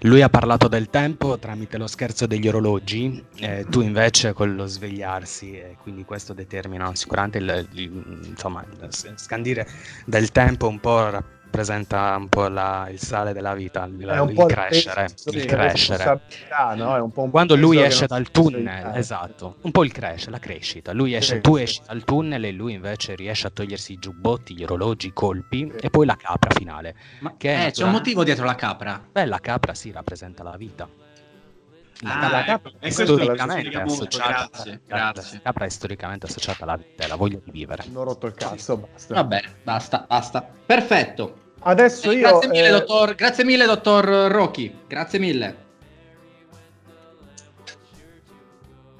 Lui ha parlato del tempo tramite lo scherzo degli orologi, eh, tu invece con lo svegliarsi, e quindi questo determina sicuramente il, il- insomma, il s- scandire del tempo un po' rappresenta un po' la- il sale della vita, il, È un il crescere, il crescere. no? È un po' un Quando lui esce dal tunnel, esatto, un po' il cresce, la crescita. Lui esce, Sì, tu sì. esci dal tunnel e lui invece riesce a togliersi i giubbotti, gli orologi, i colpi e poi la capra finale. Ma Che è eh, c'è un natura- motivo dietro la capra. Beh, la capra si rappresenta la vita. La Ah, capra la storicamente spiega molto, associata, grazie, la- grazie. la capra è storicamente associata alla vita alla voglia di vivere. Non ho rotto il cazzo, basta. Va bene, basta, basta. Perfetto. Adesso Eh, io... grazie, mille, eh, dottor, grazie mille, dottor Rocchi. Grazie mille.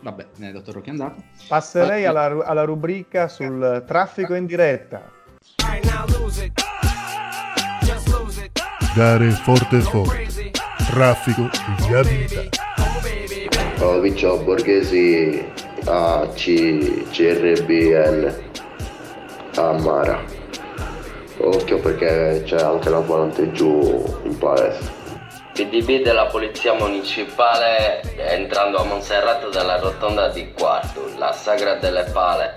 Vabbè, eh, dottor Rocchi è andato. Passerei alla, ru- alla rubrica sul traffico in diretta. Gare forte forte. Traffico in viabilità. Oh, Viccio Borghesi a C- CRBL a Mara. Occhio perché c'è anche la volante giù in palestra. PDB della Polizia Municipale entrando a Monserrato dalla rotonda di Quarto, la sagra delle pale.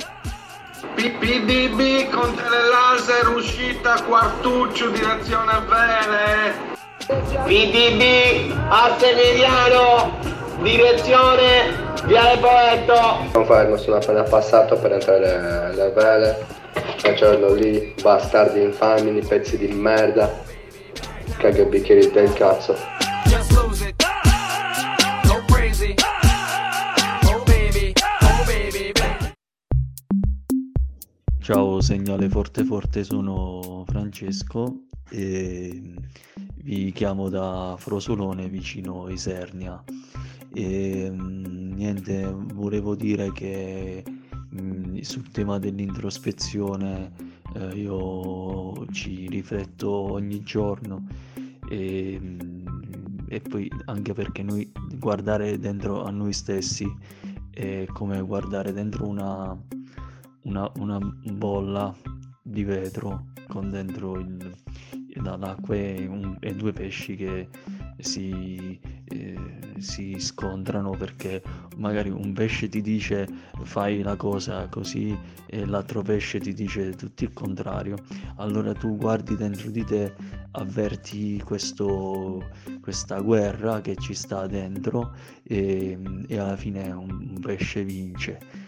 PDB con telelaser uscita Quartuccio direzione Vele. PDB a Severiano, direzione Viale Poetto. Non fermo, sono appena passato per entrare le vele. Facevano lì, bastardi infami, pezzi di merda. Caga bicchieri del cazzo. Ciao, segnale forte forte, sono Francesco e vi chiamo da Frosolone vicino Isernia. E mm, niente, volevo dire che mm, sul tema dell'introspezione eh, io ci rifletto ogni giorno e, mm, e poi anche perché noi guardare dentro a noi stessi è come guardare dentro una una, una bolla di vetro con dentro il, la- l'acqua e, un- e due pesci che si, eh, si scontrano perché magari un pesce ti dice fai la cosa così e l'altro pesce ti dice tutto il contrario. Allora tu guardi dentro di te, avverti questo, questa guerra che ci sta dentro e, e alla fine un, un pesce vince.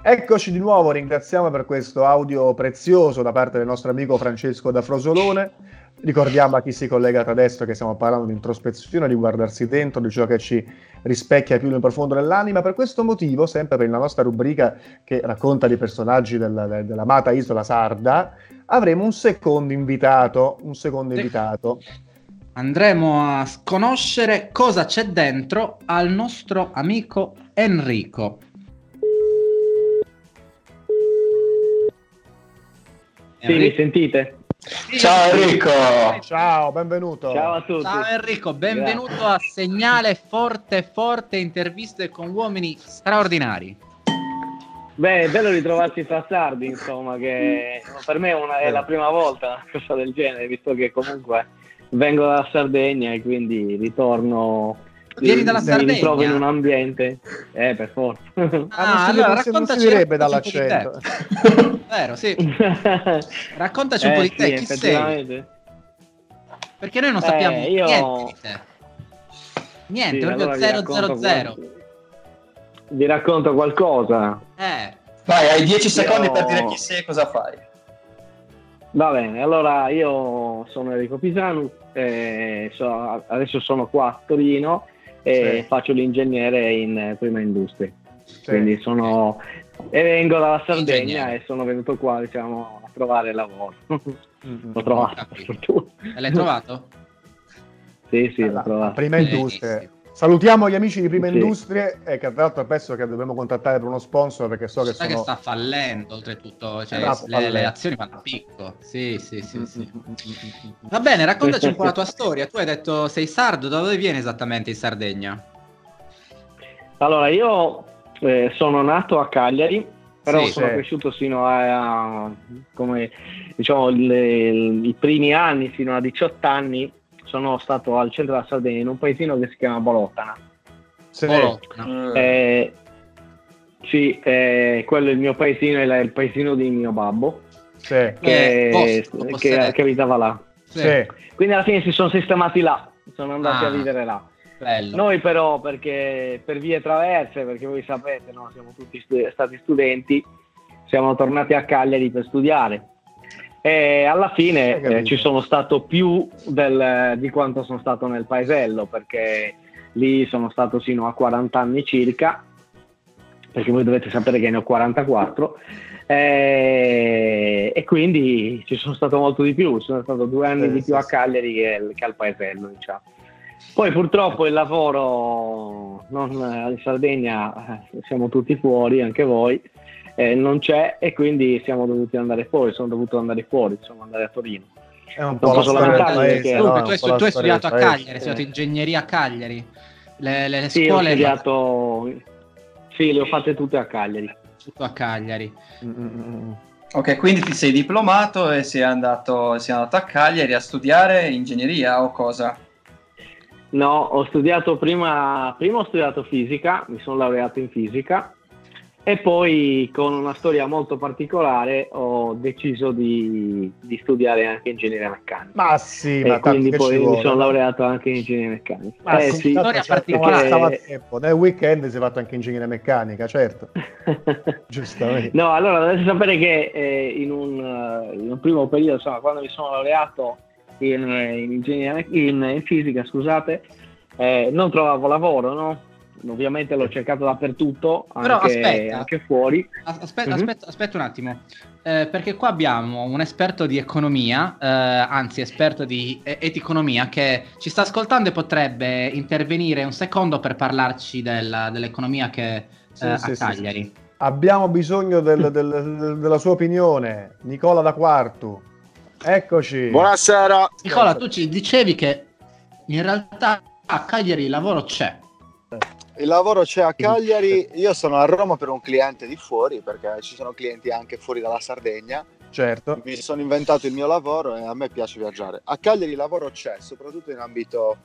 Eccoci di nuovo, ringraziamo per questo audio prezioso da parte del nostro amico Francesco da Frosolone. Ricordiamo a chi si collega tra adesso che stiamo parlando di introspezione, di guardarsi dentro, di ciò che ci rispecchia più nel profondo dell'anima. Per questo motivo, sempre per la nostra rubrica che racconta di personaggi della- dell'amata isola sarda, avremo un secondo invitato. Un secondo invitato. Andremo a sconoscere cosa c'è dentro al nostro amico Enrico. Sì, mi sentite? Ciao Enrico! Ciao, benvenuto. Ciao a tutti. Ciao Enrico, benvenuto a Segnale Forte Forte, interviste con uomini straordinari. Beh, è bello ritrovarsi tra sardi, insomma, che per me è, una- è la prima volta una cosa del genere, visto che comunque vengo dalla Sardegna e quindi ritorno... Vieni dalla mi Sardegna? ritrovo in un ambiente... Eh, per forza. Ah, non si- allora non si- non si raccontaci direbbe raccontaci un po' di dall'accento. Vero, sì. Raccontaci un po' Eh, di te, sì, chi sei? Perché noi non Eh, sappiamo io- niente di te. Niente, Sì, proprio allora vi 000. racconto qual- Vi racconto qualcosa. Eh, Vai, hai 10 secondi Io- per dire chi sei e cosa fai. Va bene, allora io sono Enrico Pisanu, eh, so- adesso sono qua a Torino e Sì. faccio l'ingegnere in eh, prima industria. Quindi sono e vengo dalla Sardegna Ingegnere. e sono venuto qua diciamo, a trovare lavoro. Mm, L'ho trovato, e l'hai trovato? Sì, sì, l'ho La trovato. prima industria. Salutiamo gli amici di Prima Sì. Industrie e che tra l'altro penso che dobbiamo contattare per uno sponsor perché so che Sai sono... che sta fallendo oltretutto, cioè, le, le azioni vanno a picco. Sì, sì, sì, sì. Va bene, raccontaci un po' la tua storia. Tu hai detto sei sardo, da dove vieni esattamente in Sardegna? Allora, io eh, sono nato a Cagliari, però Sì. sono Sì. cresciuto fino a, a- come diciamo le- i primi anni, fino a 18 anni, sono stato al centro della Sardegna in un paesino che si chiama Bolottana. Sì. Eh, sì, eh, quello è il mio paesino, è il paesino di mio babbo, Sì. che, vostro, che- possedete. che abitava là. Sì. Quindi alla fine si sono sistemati là, sono andati Ah. a vivere là. Bello. Noi però, perché per vie traverse, perché voi sapete, no, siamo tutti stu- stati studenti, siamo tornati a Cagliari per studiare. E alla fine eh, ci sono stato più del- di quanto sono stato nel paesello, perché lì sono stato sino a 40 anni circa, perché voi dovete sapere che ne ho 44. eh, e quindi ci sono stato molto di più, sono stato due anni Sì, di più a. Cagliari che, che al paesello, diciamo. Poi purtroppo il lavoro non, in Sardegna eh, siamo tutti fuori, anche voi, eh, non c'è e quindi siamo dovuti andare fuori, sono dovuto andare fuori, insomma andare a Torino. È un Non po' la posso lamentarmi perché- no? Tu, hai, po' tu hai studiato a. Cagliari, hai studiato ingegneria a Cagliari. Le, le, le Sì, ho scuole studiato, sì, le ho fatte tutte a Cagliari. tutto a Cagliari. Mm, Ok, quindi ti sei diplomato e sei andato, sei andato a Cagliari a studiare ingegneria o cosa? No, ho studiato prima, prima ho studiato fisica, mi sono laureato in fisica e poi con una storia molto particolare ho deciso di, di studiare anche ingegneria meccanica. Ma sì, e ma quindi poi mi sono no? laureato anche in ingegneria meccanica. Ma Eh sì, storia stava- particolare. tempo. Nel weekend si è fatto anche ingegneria meccanica, certo. Giustamente. No, allora dovete sapere che eh, in, un, eh, in un primo periodo, insomma, quando mi sono laureato in, eh, in, in fisica, scusate, eh, non trovavo lavoro, no? Ovviamente l'ho cercato dappertutto, anche, Però aspetta. anche fuori. As- Aspetta, Mhm. aspetta, aspetta un attimo, Eh, perché qua abbiamo un esperto di economia, eh, anzi esperto di eticonomia, che ci sta ascoltando e potrebbe intervenire un secondo per parlarci della- dell'economia che eh, Sì, a sì, sì, Cagliari. sì. Abbiamo bisogno del- del- del- della sua opinione. Nicola da Quartu. Eccoci. Buonasera. Nicola, tu ci dicevi che in realtà a Cagliari il lavoro c'è. Il lavoro c'è a Cagliari, io sono a Roma per un cliente di fuori perché ci sono clienti anche fuori dalla Sardegna. Certo. Mi sono inventato il mio lavoro e a me piace viaggiare. A Cagliari il lavoro c'è, soprattutto in ambito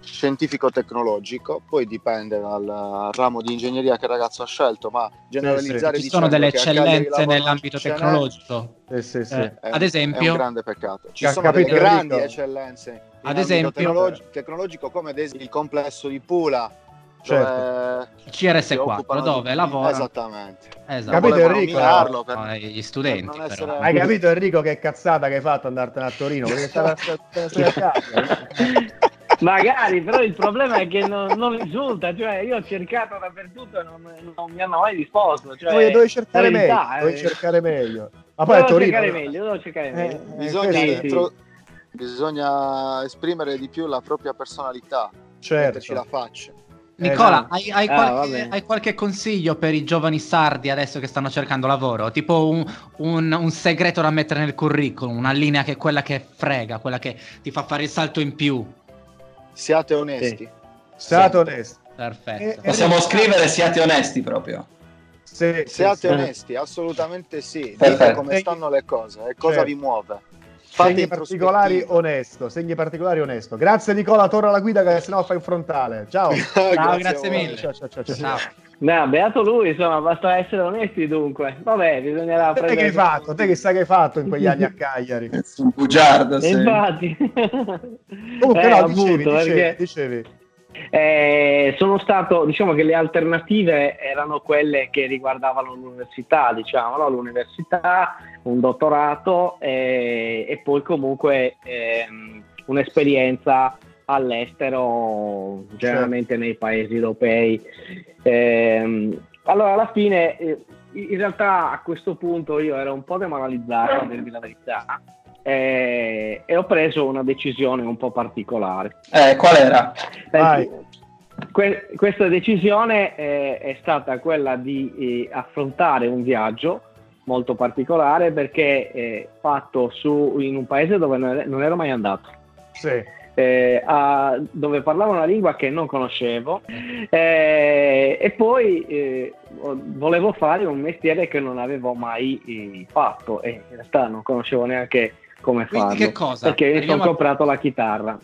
scientifico-tecnologico, poi dipende dal ramo di ingegneria che il ragazzo ha scelto, ma generalizzare Ci sono delle eccellenze nell'ambito tecnologico. Sì, sì, sì. Eh, è- ad esempio, è un grande peccato. Ci sono delle capito, grandi Enrico? eccellenze in Ad esempio- tecnologi- tecnologico come ad esempio il complesso di Pula Certo. dove si CRS4, occupano dove di- lavora. Esattamente. Esatto. Capito, Enrico? minarlo per- No, gli studenti. essere- Hai capito Enrico che cazzata che hai fatto andartene a Torino? Perché stava. Magari, però il problema è che non, non risulta, cioè io ho cercato dappertutto e non, non mi hanno mai risposto. Cioè, Dovevi, dovevi cercare meglio, verità, eh. cercare meglio. Ma poi Devo Torino cercare meglio, devo cercare meglio. Bisogna, questo è- intro- bisogna esprimere di più la propria personalità, Certo. metterci la faccia. Nicola, Esatto. hai, hai Ah, qualche, hai qualche consiglio per i giovani sardi adesso che stanno cercando lavoro? Tipo un, un- un segreto da mettere nel curriculum, una linea che è quella che frega, quella che ti fa fare il salto in più. Siate onesti. Siate onesti. Perfetto. E- Possiamo scrivere siate onesti proprio. Sì, Siate sì, sì. onesti, assolutamente sì. Dite Perfetto. come stanno le cose e cosa Certo. vi muove. Fate Segni particolari onesto, segni particolari onesto. Grazie Nicola, torna alla guida che sennò fai un frontale. Ciao. Ciao, grazie voi. mille. Ciao, ciao, ciao, ciao. Ciao. No, beato lui, insomma, basta essere onesti dunque. Vabbè, bisognerà Te che prendere... hai fatto? Te che sai che hai fatto in quegli anni a Cagliari? Un bugiardo, sì. Infatti. Comunque Eh, no, appunto, dicevi, dicevi, perché- dicevi. Eh, sono stato, diciamo che le alternative erano quelle che riguardavano l'università, diciamo, no? l'università, un dottorato eh, e poi comunque ehm, un'esperienza all'estero, generalmente nei paesi europei. Ehm, allora, alla fine, eh, in realtà a questo punto io ero un po' demoralizzato, a dirvi la verità, eh, e ho preso una decisione un po' particolare. Eh, qual era? Vai. Que- questa decisione eh, è stata quella di eh, affrontare un viaggio molto particolare perché è fatto su, in un paese dove non ero- mai andato. Sì. eh, a- dove parlavo una lingua che non conoscevo eh, e poi eh, vo- volevo fare un mestiere che non avevo mai eh, fatto e in realtà non conoscevo neanche come Quindi farlo che cosa? perché mi sono a- comprato la chitarra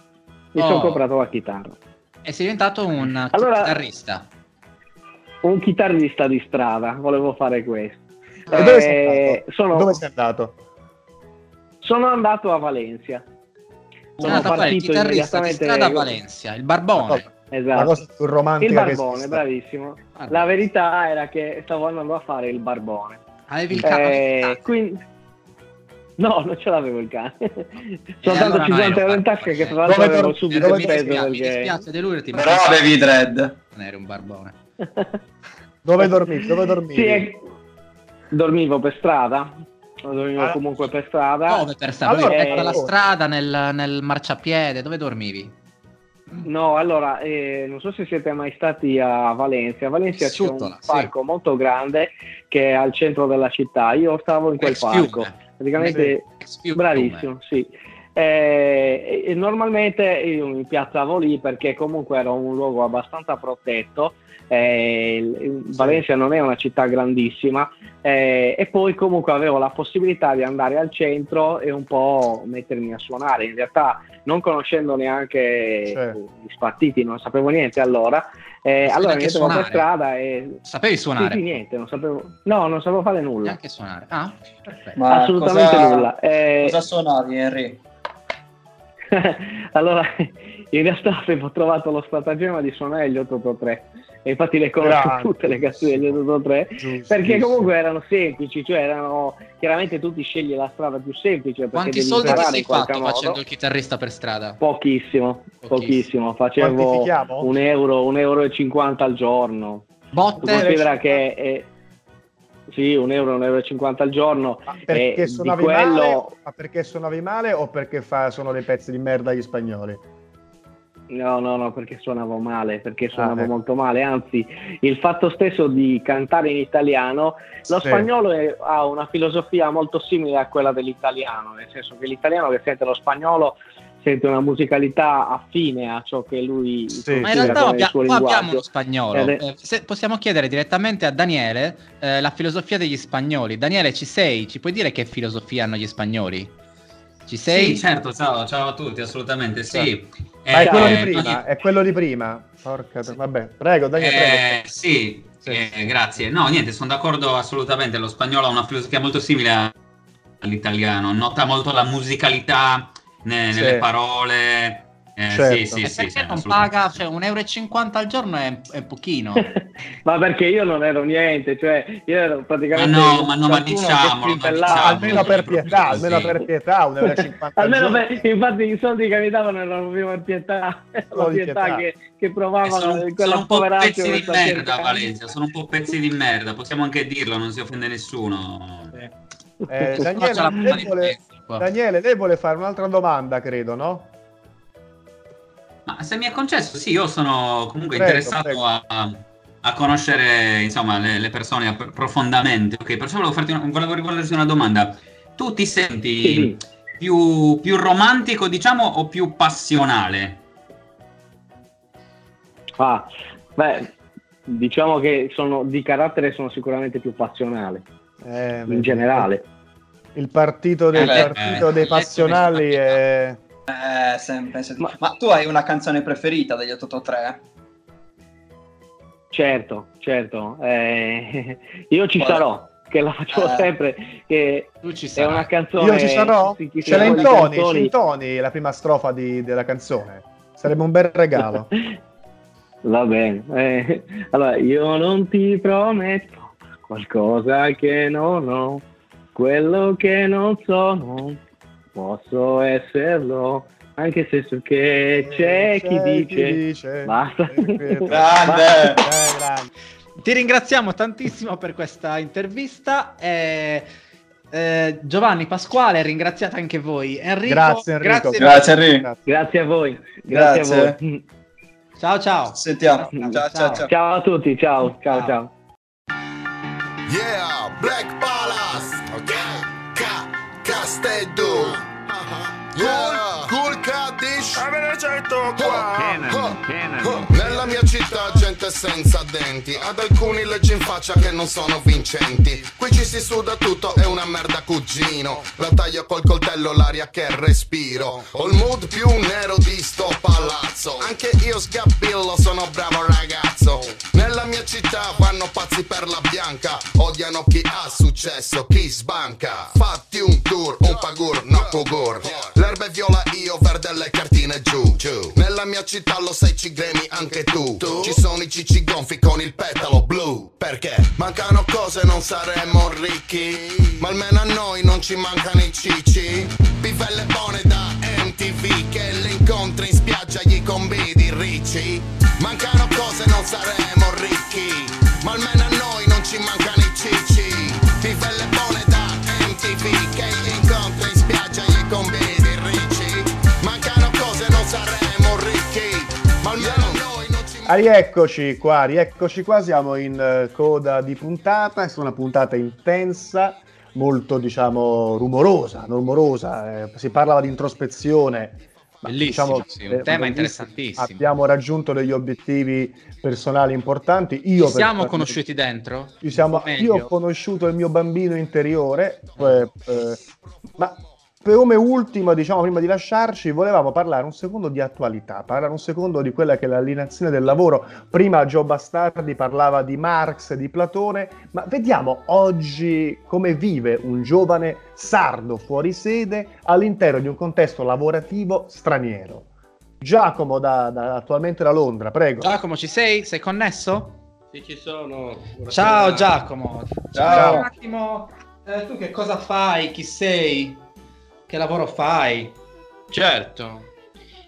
mi Oh. sono comprato la chitarra E sei diventato un Allora- chitarrista. un chitarrista di strada volevo fare questo E dove Eh, sei andato? sono, Dove sei andato? sono andato a Valencia Sei andato a fare il chitarrista di strada a Valencia, il barbone. La esatto cosa più romantica il barbone, bravissimo. Ah. La verità era che stavo andando a fare il barbone. Avevi il cane. Eh, quindi... No, non ce l'avevo il cane. Soltanto allora no, 50 ero euro in fatto tasca che tra perché- l'altro avevo subito dove mi, preso dispiace, mi perché... dispiace delurti, ma Però avevi i dread. non eri un barbone. Dove dormivi? Dove dormivi? Sì, dormivo per strada. Dormivo Ah. comunque per strada. Dove per strada? Allora, eh, la oh. strada, nel, nel marciapiede, dove dormivi? No, allora, eh, non so se siete mai stati a Valencia. A Valencia c'è un Suttola, sì. parco molto grande che è al centro della città. Io stavo in quel Ex parco. fiume. Praticamente, fiume. bravissimo, sì. Eh, e normalmente io mi piazzavo lì perché comunque era un luogo abbastanza protetto. eh, Valencia non è una città grandissima eh, e poi comunque avevo la possibilità di andare al centro e un po' mettermi a suonare. In realtà non conoscendo neanche Certo. gli spartiti, non sapevo niente allora. Eh, allora mi mettevo per suonare? strada e Sapevi suonare? Sì, sì, niente, non sapevo. No, non sapevo fare nulla. Neanche suonare. Ah, perfetto. Ma Assolutamente cosa- nulla. Eh, Cosa suonavi, Henry? allora, in realtà avevo trovato lo stratagemma di suonare gli 883 e infatti le conosco Grande. tutte le canzoni degli 883 Giusto, perché giusto. comunque erano semplici, cioè erano chiaramente tu ti scegli la strada più semplice Quanti devi soldi ti sei fatto modo. facendo il chitarrista per strada? Pochissimo, Pochissimo. pochissimo, facevo un euro, un euro e 50 al giorno. Tu Botte? considera che è, sì, un euro, un euro e 50 al giorno. Ma perché e di suonavi quello... male? Ma perché suonavi male o perché fa- sono dei pezzi di merda gli spagnoli? No, no, no, perché suonavo male, perché suonavo Ah, ecco. molto male, anzi il fatto stesso di cantare in italiano, lo Sì. spagnolo è- ha una filosofia molto simile a quella dell'italiano, nel senso che l'italiano che sente lo spagnolo sente una musicalità affine a ciò che lui Sì. Ma in realtà abbia- qua abbiamo uno spagnolo. È- Eh, se possiamo chiedere direttamente a Daniele eh, la filosofia degli spagnoli. Daniele, ci sei? Ci puoi dire che filosofia hanno gli spagnoli? Ci sei? Sì, certo, ciao, ciao a tutti, assolutamente sì. Ma è Eh, quello di eh, prima, è quello di prima. Porca tro- Vabbè, prego, Daniele, prego. Eh, sì, eh, grazie. No, niente, sono d'accordo assolutamente. Lo spagnolo ha una filosofia molto simile all'italiano, nota molto la musicalità ne- Sì. nelle parole, Eh, Certo. Sì, sì, E perché sì, non paga, cioè 1,50 euro al giorno è, è pochino. Ma perché io non ero niente, cioè io ero praticamente Ma no, ma no, ma diciamolo, almeno per pietà, almeno per pietà, 1,50 al Almeno per- infatti i soldi che mi davano erano proprio per pietà, la pietà pietà. che, che Eh, provavano sono, quella sono un po' pezzi di merda. Valencia. Sono un po' pezzi di merda. Possiamo anche dirlo, non si offende nessuno. Eh, la Daniele, lei vuole. Daniele, lei vuole fare un'altra domanda, credo, no? Ma se mi è concesso, sì, io sono comunque Prego, interessato prego. A, a conoscere insomma le, le persone profondamente. Ok, perciò volevo farti una, volevo rivolgerti una domanda. Tu ti senti Sì. più, più romantico, diciamo, o più passionale? Ah, beh, diciamo che sono di carattere sono sicuramente più passionale, Eh, in generale. Il partito, del, Eh, partito eh, dei passionali è... Eh, sempre, sempre. Ma... tu hai una canzone preferita degli 883? Certo, certo. eh, io ci Qual- sarò, che la faccio Eh, sempre, che Tu ci è sarai. una canzone... Io ci sarò? sì, Ce di intoni, canzoni- ci intoni la prima strofa di- della canzone. Sarebbe un bel regalo. Va bene. eh, allora, io non ti prometto qualcosa che non ho, quello che non sono, posso esserlo, anche se so che c'è chi dice, basta. Grande! Eh, grande. Ti ringraziamo tantissimo per questa intervista. e, eh, Giovanni Pasquale, ringraziate anche voi. Enrico, Grazie, Enrico. Grazie, Enrico. Grazie a voi. Grazie, Grazie. a voi. Ciao ciao. Sentiamo. Ciao, ciao, ciao. Ciao a tutti, ciao, ciao, Ciao. ciao. Yeah, Black Palace. Okay. Ca Castello. Yeah, cool Kaddish. Nella mia città gente senza denti. Ad alcuni leggi in faccia che non sono vincenti. Qui ci si suda tutto, è una merda cugino. La taglio col coltello l'aria che respiro. Ho il mood più nero di sto palazzo. Anche io sgabillo, sono bravo ragazzo. Nella mia città vanno pazzi per la bianca. Odiano chi ha successo, chi sbanca. Fatti un tour, un pagur, no pugur L'erba è viola, io verde le cartine giù. Nella mia città lo sai ci gremi anche tu Ci sono i cicci gonfi con il petalo blu. Perché? Mancano cose non saremo ricchi. Ma almeno a noi non ci mancano i cicci. Bivelle buone da MTV Che le incontri in spiaggia gli convidi ricci Ah, rieccoci qua, rieccoci qua, siamo in eh, coda di puntata, è una puntata intensa, molto diciamo rumorosa, rumorosa, eh, si parlava di introspezione. ma, Bellissimo, sì, un eh, tema interessantissimo. Abbiamo raggiunto degli obiettivi personali importanti. Io Ci siamo personalmente- conosciuti dentro? siamo- io ho conosciuto il mio bambino interiore, eh, eh, ma per come ultimo, diciamo, prima di lasciarci, volevamo parlare un secondo di attualità, parlare un secondo di quella che è l'alienazione del lavoro. Prima Gio Bastardi parlava di Marx, di Platone, ma vediamo oggi come vive un giovane sardo fuori sede all'interno di un contesto lavorativo straniero. Giacomo, da, da- attualmente da Londra, prego. Giacomo, ci sei? Sei connesso? Sì, ci sono. Ciao Giacomo. Ciao. Un attimo, eh, tu che cosa fai? Chi sei? Che lavoro fai? Certo,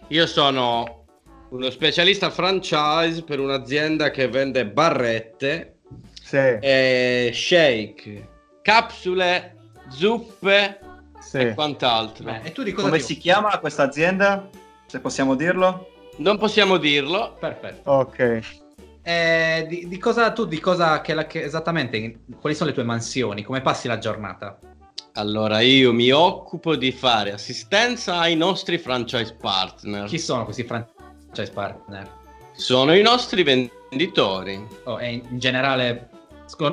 io sono uno specialista franchise per un'azienda che vende barrette, Sì. e shake, capsule, zuppe Sì. e quant'altro. e tu di cosa Come ti si chiama questa azienda? Se possiamo dirlo? Non possiamo dirlo. Perfetto. Ok. Eh, di, di cosa tu, di cosa che, la- che esattamente, quali sono le tue mansioni? Come passi la giornata? Allora, io mi occupo di fare assistenza ai nostri franchise partner. Chi sono questi franchise partner? Sono i nostri venditori. Oh, e in generale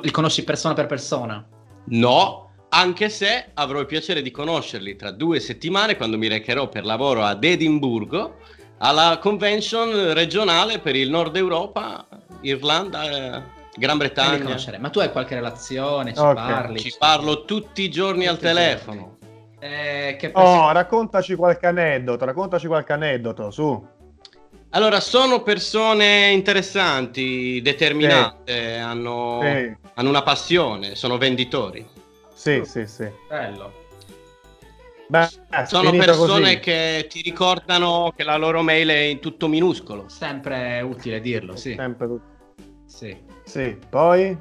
li conosci persona per persona? No, anche se avrò il piacere di conoscerli tra due settimane quando mi recherò per lavoro ad Edimburgo alla convention regionale per il Nord Europa, Irlanda, eh, Gran Bretagna. conoscere. Ma tu hai qualche relazione? Ci Ok. parli? Ci parlo tutti i giorni al Tutti i telefono. Eh, che Oh, raccontaci qualche aneddoto, raccontaci qualche aneddoto, su. Allora, sono persone interessanti, determinate, hanno, Sì. hanno una passione, sono venditori. Sì, sì, sì. Bello. Beh, Sono persone così. che ti ricordano che la loro mail è in tutto minuscolo. Sempre utile dirlo, sì. Sempre tu- Sì. Sì, poi?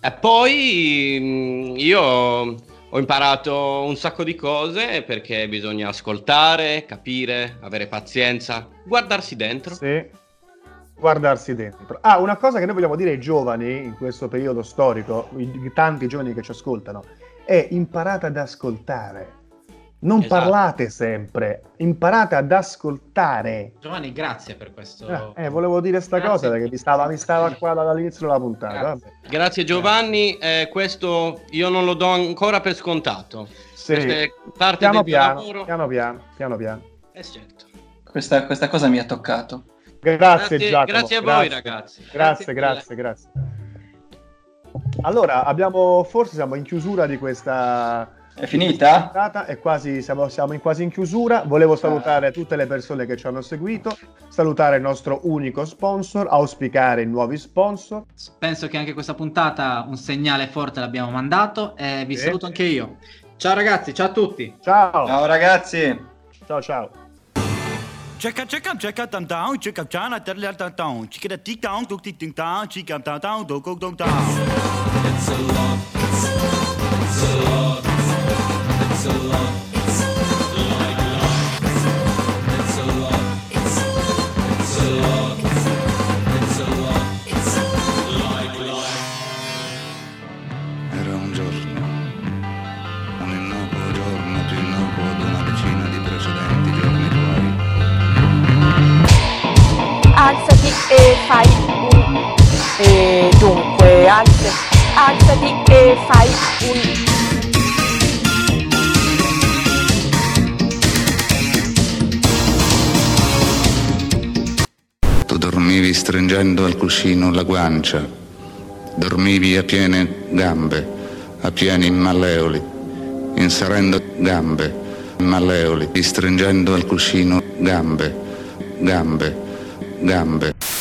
E poi mh, io ho imparato un sacco di cose perché bisogna ascoltare, capire, avere pazienza, guardarsi dentro. Sì. Guardarsi dentro. Ah, una cosa che noi vogliamo dire ai giovani in questo periodo storico, i tanti giovani che ci ascoltano, è imparate ad ascoltare. Non Esatto. parlate sempre, imparate ad ascoltare. Giovanni, grazie per questo. Eh, volevo dire sta Grazie. cosa perché mi stava, mi stava qua dall'inizio della puntata. Grazie. vabbè. Grazie Giovanni, eh, questo io non lo do ancora per scontato. Sì. Parte Piano del piano, lavoro. piano piano, piano piano. Eh, certo. Questa, questa cosa mi ha toccato. Grazie, Grazie- Giacomo. grazie a voi, ragazzi. Grazie, Grazie grazie, grazie. Allora, abbiamo, forse siamo in chiusura di questa... È finita? È quasi, siamo, siamo in quasi in chiusura. Volevo salutare tutte le persone che ci hanno seguito, salutare il nostro unico sponsor, auspicare i nuovi sponsor. Penso che anche questa puntata un segnale forte l'abbiamo mandato e vi Sì. saluto anche io. Ciao ragazzi, ciao a tutti. Ciao. Ciao ragazzi. Ciao ciao. Check out, check out, check out, down, down, check out, China, down, down, down, down, check it out, tick down, tuk, tick, tick, down, check out, down, down, do, go, down, down. It's a lot, it's a lot, it's a lot, Alzati e fai un... E dunque, alza- alzati e fai un... dormivi stringendo al cuscino la guancia, dormivi a piene gambe, a pieni malleoli, inserendo gambe, malleoli, stringendo al cuscino gambe, gambe, gambe.